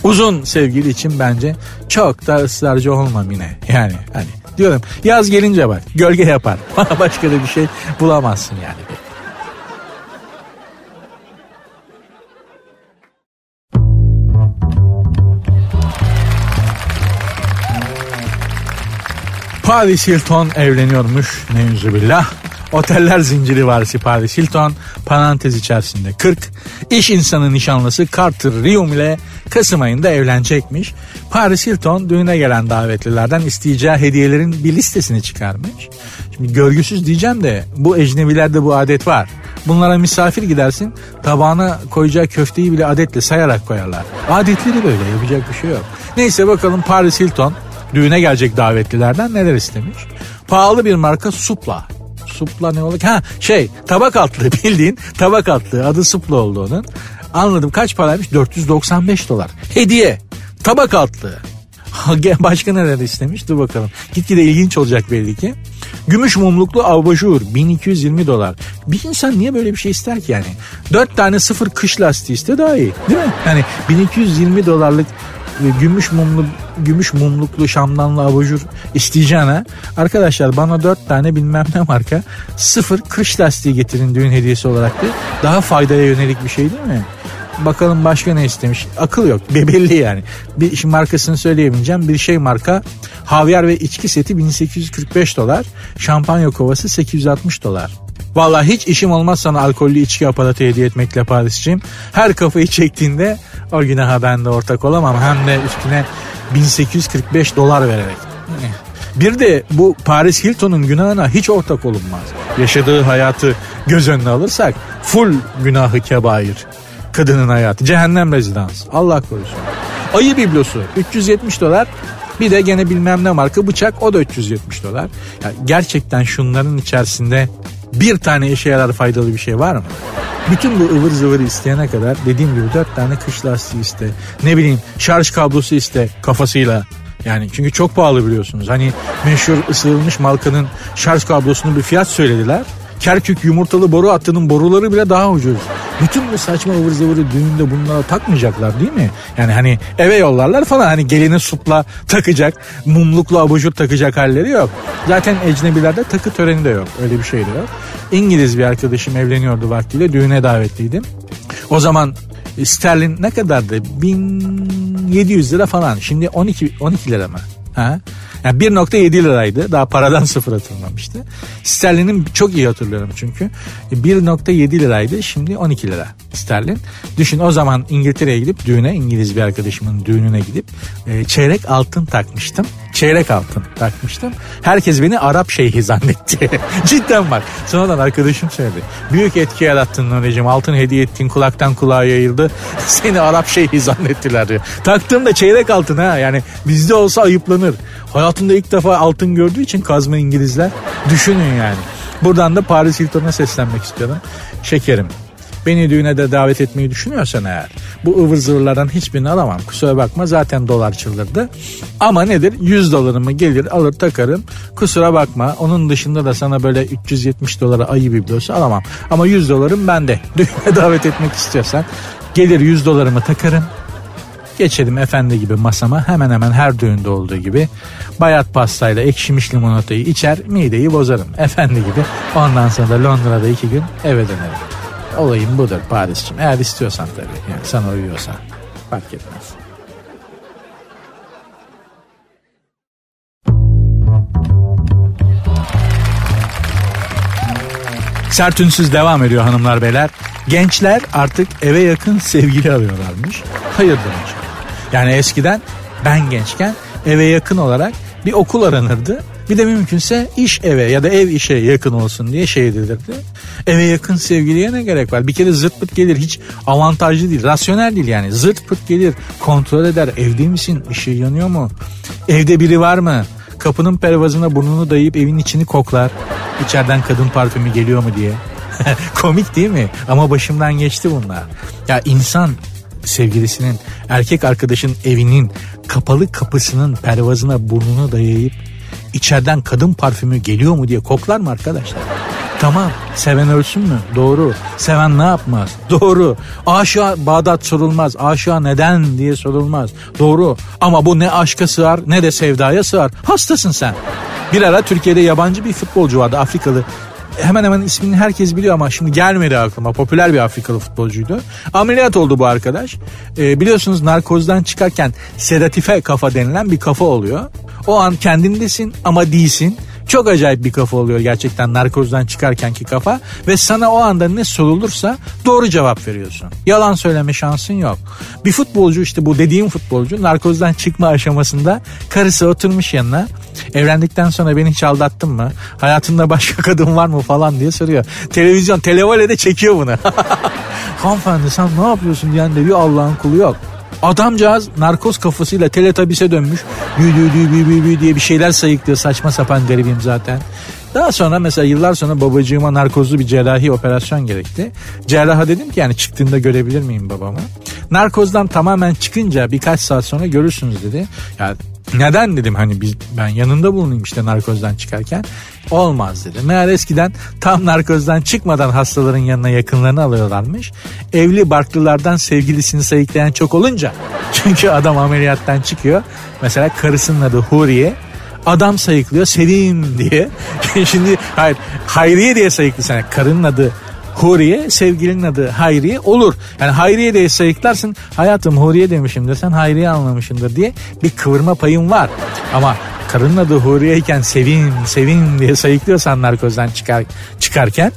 Uzun sevgili için bence çok da ısrarcı olmam yine. Yani hani diyorum yaz gelince bak gölge yapar. [laughs] Başka da bir şey bulamazsın yani. Paris Hilton evleniyormuş billah. Oteller zinciri varisi Paris Hilton parantez içerisinde 40. İş insanı nişanlısı Carter Rium ile Kasım ayında evlenecekmiş. Paris Hilton düğüne gelen davetlilerden isteyeceği hediyelerin bir listesini çıkarmış. Şimdi görgüsüz diyeceğim de bu ecnebilerde bu adet var. Bunlara misafir gidersin tabağına koyacağı köfteyi bile adetle sayarak koyarlar. Adetleri böyle yapacak bir şey yok. Neyse bakalım Paris Hilton düğüne gelecek davetlilerden neler istemiş? Pahalı bir marka Supla supla ne olacak? Ha şey tabak altlı [laughs] bildiğin tabak altlı adı supla oldu onun. Anladım kaç paraymış? 495 dolar. Hediye. Tabak altlı. [laughs] Başka neler istemiş? Dur bakalım. Gitgide ilginç olacak belli ki. Gümüş mumluklu abajur 1220 dolar. Bir insan niye böyle bir şey ister ki yani? 4 tane sıfır kış lastiği iste daha iyi. Değil mi? Yani 1220 dolarlık gümüş mumlu gümüş mumluklu şamdanlı abajur isteyeceğine arkadaşlar bana dört tane bilmem ne marka sıfır kış lastiği getirin düğün hediyesi olarak da daha faydaya yönelik bir şey değil mi? Bakalım başka ne istemiş. Akıl yok. Belli yani. Bir iş markasını söyleyemeyeceğim. Bir şey marka havyar ve içki seti 1845 dolar. Şampanya kovası 860 dolar. Valla hiç işim olmaz sana alkollü içki aparatı hediye etmekle Paris'ciğim. Her kafayı çektiğinde o günaha ben de ortak olamam. Hem de üstüne 1845 dolar vererek. Bir de bu Paris Hilton'un günahına hiç ortak olunmaz. Yaşadığı hayatı göz önüne alırsak full günahı kebair. Kadının hayatı cehennem rezidans. Allah korusun. Ayı biblosu 370 dolar. Bir de gene bilmem ne marka bıçak o da 370 dolar. Yani gerçekten şunların içerisinde bir tane işe yarar faydalı bir şey var mı? Bütün bu ıvır zıvırı isteyene kadar dediğim gibi dört tane kış lastiği iste. Ne bileyim şarj kablosu iste kafasıyla. Yani çünkü çok pahalı biliyorsunuz. Hani meşhur ısırılmış markanın şarj kablosunu bir fiyat söylediler. Kerkük yumurtalı boru hattının boruları bile daha ucuz. Bütün bu saçma ıvır zıvırı düğünde bunlara takmayacaklar değil mi? Yani hani eve yollarlar falan hani gelini supla takacak, mumlukla abajur takacak halleri yok. Zaten ecnebilerde takı töreni de yok. Öyle bir şey de yok. İngiliz bir arkadaşım evleniyordu vaktiyle düğüne davetliydim. O zaman sterlin ne kadardı? 1700 lira falan. Şimdi 12 12 lira mı? Ha? Yani 1.7 liraydı. Daha paradan [laughs] sıfır atılmamıştı. Sterlinin çok iyi hatırlıyorum çünkü. 1.7 liraydı. Şimdi 12 lira sterlin. Düşün o zaman İngiltere'ye gidip düğüne İngiliz bir arkadaşımın düğününe gidip e, çeyrek altın takmıştım. Çeyrek altın takmıştım. Herkes beni Arap şeyhi zannetti. [laughs] Cidden bak. Sonradan arkadaşım söyledi. Büyük etki yarattın Nuri'cim. Altın hediye ettin kulaktan kulağa yayıldı. [laughs] Seni Arap şeyhi zannettiler diyor. Taktığım da çeyrek altın ha. Yani bizde olsa ayıplanır. Hayatında ilk defa altın gördüğü için kazma İngilizler. Düşünün yani. Buradan da Paris Hilton'a seslenmek istiyorum. Şekerim beni düğüne de davet etmeyi düşünüyorsan eğer bu ıvır zıvırlardan hiçbirini alamam. Kusura bakma zaten dolar çıldırdı. Ama nedir? 100 dolarımı gelir alır takarım. Kusura bakma onun dışında da sana böyle 370 dolara ayı biblosu alamam. Ama 100 dolarım bende. [laughs] Düğüne davet etmek istiyorsan gelir 100 dolarımı takarım. Geçelim efendi gibi masama hemen hemen her düğünde olduğu gibi bayat pastayla ekşimiş limonatayı içer mideyi bozarım efendi gibi. Ondan sonra da Londra'da iki gün eve dönerim. Olayım budur Paris'cim. Eğer istiyorsan tabii. Yani sana uyuyorsa. Fark etmez. Sert ünsüz devam ediyor hanımlar beyler. Gençler artık eve yakın sevgili arıyorlarmış. Hayırdır inşallah. Yani eskiden ben gençken eve yakın olarak bir okul aranırdı. Bir de mümkünse iş eve ya da ev işe yakın olsun diye şey edilirdi. Eve yakın sevgiliye ne gerek var? Bir kere zırt pırt gelir hiç avantajlı değil. Rasyonel değil yani. Zırt pırt gelir kontrol eder. Evde misin? Işığı yanıyor mu? Evde biri var mı? Kapının pervazına burnunu dayayıp evin içini koklar. İçeriden kadın parfümü geliyor mu diye. [laughs] Komik değil mi? Ama başımdan geçti bunlar. Ya insan sevgilisinin erkek arkadaşın evinin kapalı kapısının pervazına burnunu dayayıp içeriden kadın parfümü geliyor mu diye koklar mı arkadaşlar? Tamam seven ölsün mü? Doğru. Seven ne yapmaz? Doğru. Aşağı Bağdat sorulmaz. Aşağı neden diye sorulmaz. Doğru. Ama bu ne aşka sığar ne de sevdaya sığar. Hastasın sen. Bir ara Türkiye'de yabancı bir futbolcu vardı Afrikalı hemen hemen ismini herkes biliyor ama şimdi gelmedi aklıma. Popüler bir Afrikalı futbolcuydu. Ameliyat oldu bu arkadaş. Ee, biliyorsunuz narkozdan çıkarken sedatife kafa denilen bir kafa oluyor. O an kendindesin ama değilsin. Çok acayip bir kafa oluyor gerçekten narkozdan çıkarkenki kafa ve sana o anda ne sorulursa doğru cevap veriyorsun. Yalan söyleme şansın yok. Bir futbolcu işte bu dediğim futbolcu narkozdan çıkma aşamasında karısı oturmuş yanına evlendikten sonra beni hiç aldattın mı? Hayatında başka kadın var mı falan diye soruyor. Televizyon televolede çekiyor bunu. [laughs] Hanımefendi sen ne yapıyorsun diyen de bir Allah'ın kulu yok. Adamcağız narkoz kafasıyla teletabise dönmüş. Bü diye bir şeyler sayıklıyor. Saçma sapan garibim zaten. Daha sonra mesela yıllar sonra babacığıma narkozlu bir cerrahi operasyon gerekti. Cerraha dedim ki yani çıktığında görebilir miyim babamı? Narkozdan tamamen çıkınca birkaç saat sonra görürsünüz dedi. Ya neden dedim hani biz, ben yanında bulunayım işte narkozdan çıkarken. Olmaz dedi. Meğer eskiden tam narkozdan çıkmadan hastaların yanına yakınlarını alıyorlarmış. Evli barklılardan sevgilisini sayıklayan çok olunca. [laughs] Çünkü adam ameliyattan çıkıyor. Mesela karısının adı Huriye adam sayıklıyor Sevim diye. [laughs] Şimdi hayır Hayriye diye sayıklı sana. Karının adı Huriye, sevgilinin adı Hayriye olur. Yani Hayriye diye sayıklarsın. Hayatım Huriye demişimdir sen Hayriye anlamışımdır diye bir kıvırma payın var. Ama karının adı Huriye iken sevin sevin diye sayıklıyorsan narkozdan çıkar, çıkarken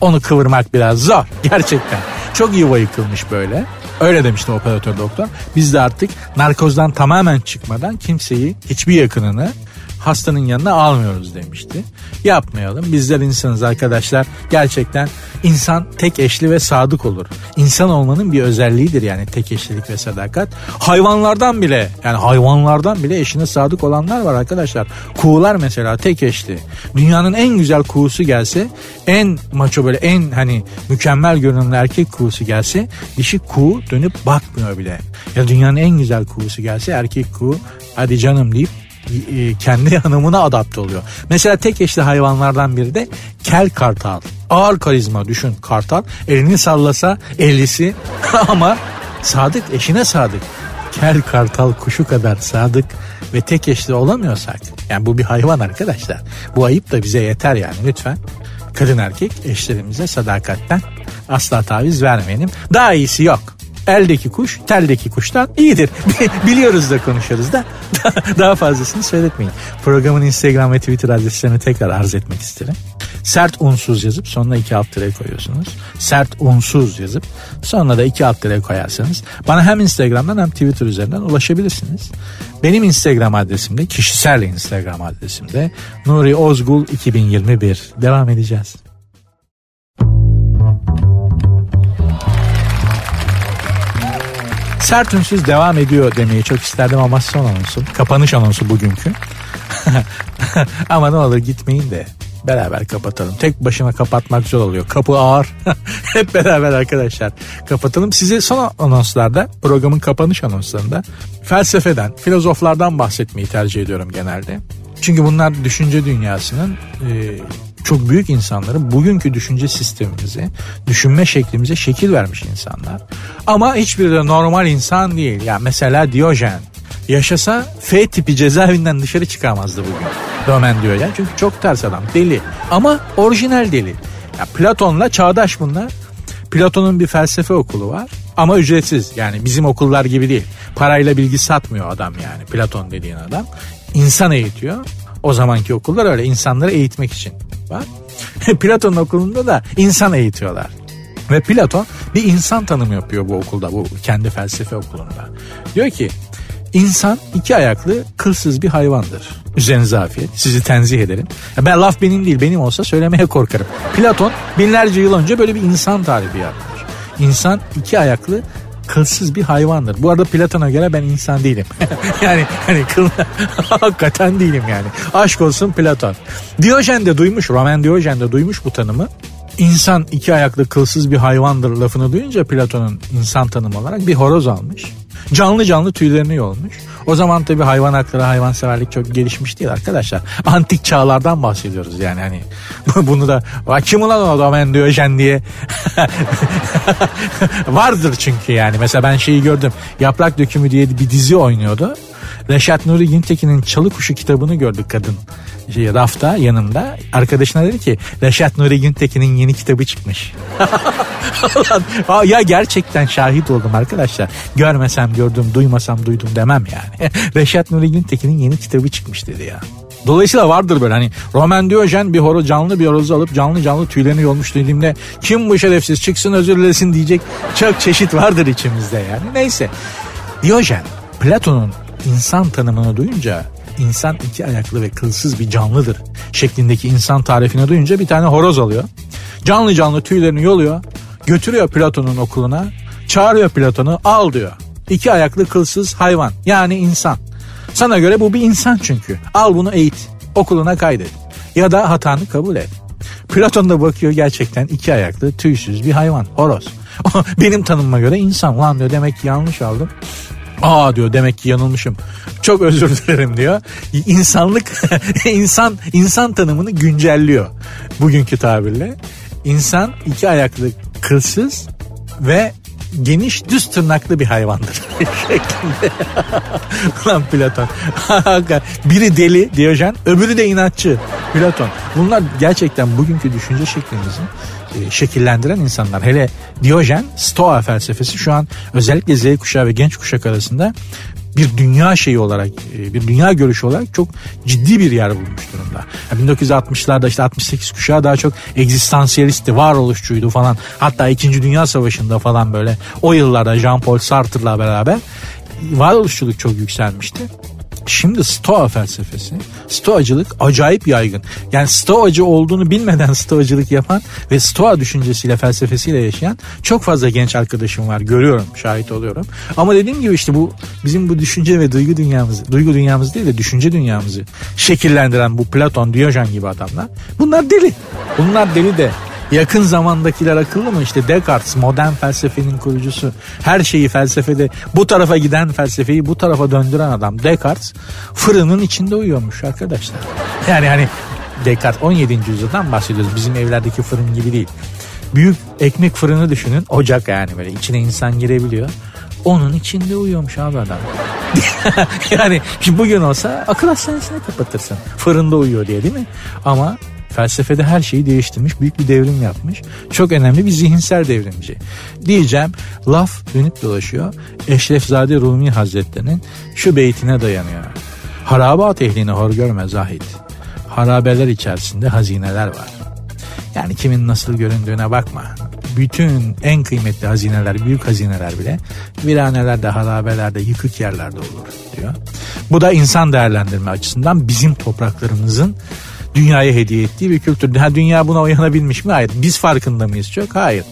onu kıvırmak biraz zor [laughs] gerçekten. Çok yuva yıkılmış böyle. Öyle demişti operatör doktor. Biz de artık narkozdan tamamen çıkmadan kimseyi hiçbir yakınını hastanın yanına almıyoruz demişti. Yapmayalım. Bizler insanız arkadaşlar. Gerçekten insan tek eşli ve sadık olur. İnsan olmanın bir özelliğidir yani tek eşlilik ve sadakat. Hayvanlardan bile yani hayvanlardan bile eşine sadık olanlar var arkadaşlar. Kuğular mesela tek eşli. Dünyanın en güzel kuğusu gelse en maço böyle en hani mükemmel görünümlü erkek kuğusu gelse dişi kuğu dönüp bakmıyor bile. Ya dünyanın en güzel kuğusu gelse erkek kuğu hadi canım deyip kendi [laughs] hanımına adapte oluyor. Mesela tek eşli hayvanlardan biri de kel kartal. Ağır karizma düşün kartal. Elini sallasa ellisi [laughs] ama sadık eşine sadık. Kel kartal kuşu kadar sadık ve tek eşli olamıyorsak yani bu bir hayvan arkadaşlar. Bu ayıp da bize yeter yani lütfen. Kadın erkek eşlerimize sadakatten asla taviz vermeyelim. Daha iyisi yok eldeki kuş teldeki kuştan iyidir. [laughs] Biliyoruz da konuşuyoruz da [laughs] daha fazlasını söyletmeyin. Programın Instagram ve Twitter adreslerini tekrar arz etmek isterim. Sert unsuz yazıp sonuna iki alt tere koyuyorsunuz. Sert unsuz yazıp sonuna da iki alt tere koyarsanız bana hem Instagram'dan hem Twitter üzerinden ulaşabilirsiniz. Benim Instagram adresimde kişisel Instagram adresimde Nuri Ozgul 2021 devam edeceğiz. Sert ünsüz devam ediyor demeyi çok isterdim ama son anonsu. Kapanış anonsu bugünkü. [laughs] ama ne olur gitmeyin de beraber kapatalım. Tek başına kapatmak zor oluyor. Kapı ağır. [laughs] Hep beraber arkadaşlar kapatalım. Size son anonslarda programın kapanış anonslarında felsefeden, filozoflardan bahsetmeyi tercih ediyorum genelde. Çünkü bunlar düşünce dünyasının e, çok büyük insanların bugünkü düşünce sistemimizi, düşünme şeklimize şekil vermiş insanlar. Ama hiçbiri de normal insan değil. Ya yani mesela Diyojen yaşasa F tipi cezaevinden dışarı çıkamazdı bugün. Dömen diyor ya. Çünkü çok ters adam. Deli. Ama orijinal deli. Ya Platon'la çağdaş bunlar. Platon'un bir felsefe okulu var. Ama ücretsiz. Yani bizim okullar gibi değil. Parayla bilgi satmıyor adam yani. Platon dediğin adam. İnsan eğitiyor. O zamanki okullar öyle insanları eğitmek için var. [laughs] Platon'un okulunda da insan eğitiyorlar. Ve Platon bir insan tanımı yapıyor bu okulda, bu kendi felsefe okulunda. Diyor ki insan iki ayaklı kılsız bir hayvandır. Üzerinize afiyet. Sizi tenzih ederim. Ben laf benim değil benim olsa söylemeye korkarım. Platon binlerce yıl önce böyle bir insan tarifi yapmış. İnsan iki ayaklı kılsız bir hayvandır. Bu arada Platon'a göre ben insan değilim. [laughs] yani hani kıl [laughs] hakikaten değilim yani. Aşk olsun Platon. Diyojen de duymuş, Roman Diyojen de duymuş bu tanımı. İnsan iki ayaklı kılsız bir hayvandır lafını duyunca Platon'un insan tanımı olarak bir horoz almış. Canlı canlı tüylerini yolmuş. O zaman tabii hayvan hakları, hayvanseverlik çok gelişmiş değil arkadaşlar. Antik çağlardan bahsediyoruz yani hani. [laughs] Bunu da kim ulan o Roman Diyojen diye. [laughs] Vardır çünkü yani. Mesela ben şeyi gördüm. Yaprak Dökümü diye bir dizi oynuyordu. Reşat Nuri Güntekin'in Çalı Kuşu kitabını gördük kadın şey, rafta yanımda. Arkadaşına dedi ki Reşat Nuri Güntekin'in yeni kitabı çıkmış. [laughs] ya gerçekten şahit oldum arkadaşlar. Görmesem gördüm, duymasam duydum demem yani. [laughs] Reşat Nuri Güntekin'in yeni kitabı çıkmış dedi ya. Dolayısıyla vardır böyle hani Roman Diyojen bir horoz canlı bir horozu alıp canlı canlı tüylerini yolmuş dediğimde kim bu şerefsiz çıksın özür dilesin diyecek çok çeşit vardır içimizde yani. Neyse Diyojen Platon'un insan tanımını duyunca insan iki ayaklı ve kılsız bir canlıdır şeklindeki insan tarifini duyunca bir tane horoz alıyor. Canlı canlı tüylerini yoluyor. Götürüyor Platon'un okuluna. Çağırıyor Platon'u al diyor. İki ayaklı kılsız hayvan yani insan. Sana göre bu bir insan çünkü. Al bunu eğit. Okuluna kaydet. Ya da hatanı kabul et. Platon da bakıyor gerçekten iki ayaklı tüysüz bir hayvan. Horoz. [laughs] Benim tanımıma göre insan. Lan diyor demek ki yanlış aldım. Aa diyor demek ki yanılmışım. Çok özür dilerim diyor. İnsanlık [laughs] insan insan tanımını güncelliyor bugünkü tabirle. İnsan iki ayaklı kılsız ve geniş düz tırnaklı bir hayvandır. [laughs] [laughs] Lan Platon. [laughs] Biri deli Diyojen öbürü de inatçı Platon. Bunlar gerçekten bugünkü düşünce şeklimizi e, şekillendiren insanlar. Hele Diyojen Stoa felsefesi şu an özellikle Z kuşağı ve genç kuşak arasında bir dünya şeyi olarak, e, bir dünya görüşü olarak çok ciddi bir yer bulmuş durumda. 1960'larda işte 68 kuşağı daha çok egzistansiyelisti, varoluşçuydu falan. Hatta 2. Dünya Savaşı'nda falan böyle o yıllarda Jean-Paul Sartre'la beraber varoluşçuluk çok yükselmişti. Şimdi Stoa felsefesi, Stoacılık acayip yaygın. Yani Stoacı olduğunu bilmeden [laughs] Stoacılık yapan ve Stoa düşüncesiyle, felsefesiyle yaşayan çok fazla genç arkadaşım var. Görüyorum, şahit oluyorum. Ama dediğim gibi işte bu bizim bu düşünce ve duygu dünyamızı, duygu dünyamız değil de düşünce dünyamızı şekillendiren bu Platon, Diyojen gibi adamlar. Bunlar deli. Bunlar deli de Yakın zamandakiler akıllı mı? İşte Descartes modern felsefenin kurucusu. Her şeyi felsefede bu tarafa giden felsefeyi bu tarafa döndüren adam Descartes fırının içinde uyuyormuş arkadaşlar. Yani hani Descartes 17. yüzyıldan bahsediyoruz. Bizim evlerdeki fırın gibi değil. Büyük ekmek fırını düşünün. Ocak yani böyle içine insan girebiliyor. Onun içinde uyuyormuş abi adam. [laughs] yani bugün olsa akıl hastanesine kapatırsın. Fırında uyuyor diye değil mi? Ama Felsefede her şeyi değiştirmiş, büyük bir devrim yapmış. Çok önemli bir zihinsel devrimci. Diyeceğim laf dönüp dolaşıyor. Eşrefzade Rumi Hazretleri'nin şu beytine dayanıyor. Harabat ehline hor görme zahit. Harabeler içerisinde hazineler var. Yani kimin nasıl göründüğüne bakma. Bütün en kıymetli hazineler, büyük hazineler bile viranelerde, harabelerde, yıkık yerlerde olur diyor. Bu da insan değerlendirme açısından bizim topraklarımızın dünyaya hediye ettiği bir kültür. Ha, dünya buna uyanabilmiş mi? Hayır. Biz farkında mıyız çok? Hayır.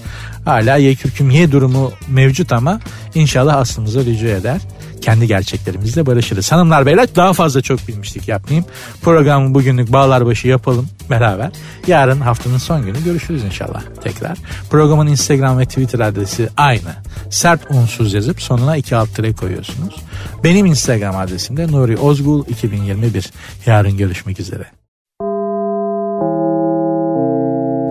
Hala ye kürküm ye durumu mevcut ama inşallah aslımıza rücu eder. Kendi gerçeklerimizle barışırız. Hanımlar beyler daha fazla çok bilmişlik yapmayayım. Programı bugünlük bağlar başı yapalım beraber. Yarın haftanın son günü görüşürüz inşallah tekrar. Programın Instagram ve Twitter adresi aynı. Sert unsuz yazıp sonuna iki alt tire koyuyorsunuz. Benim Instagram adresim de Nuri Ozgul 2021. Yarın görüşmek üzere.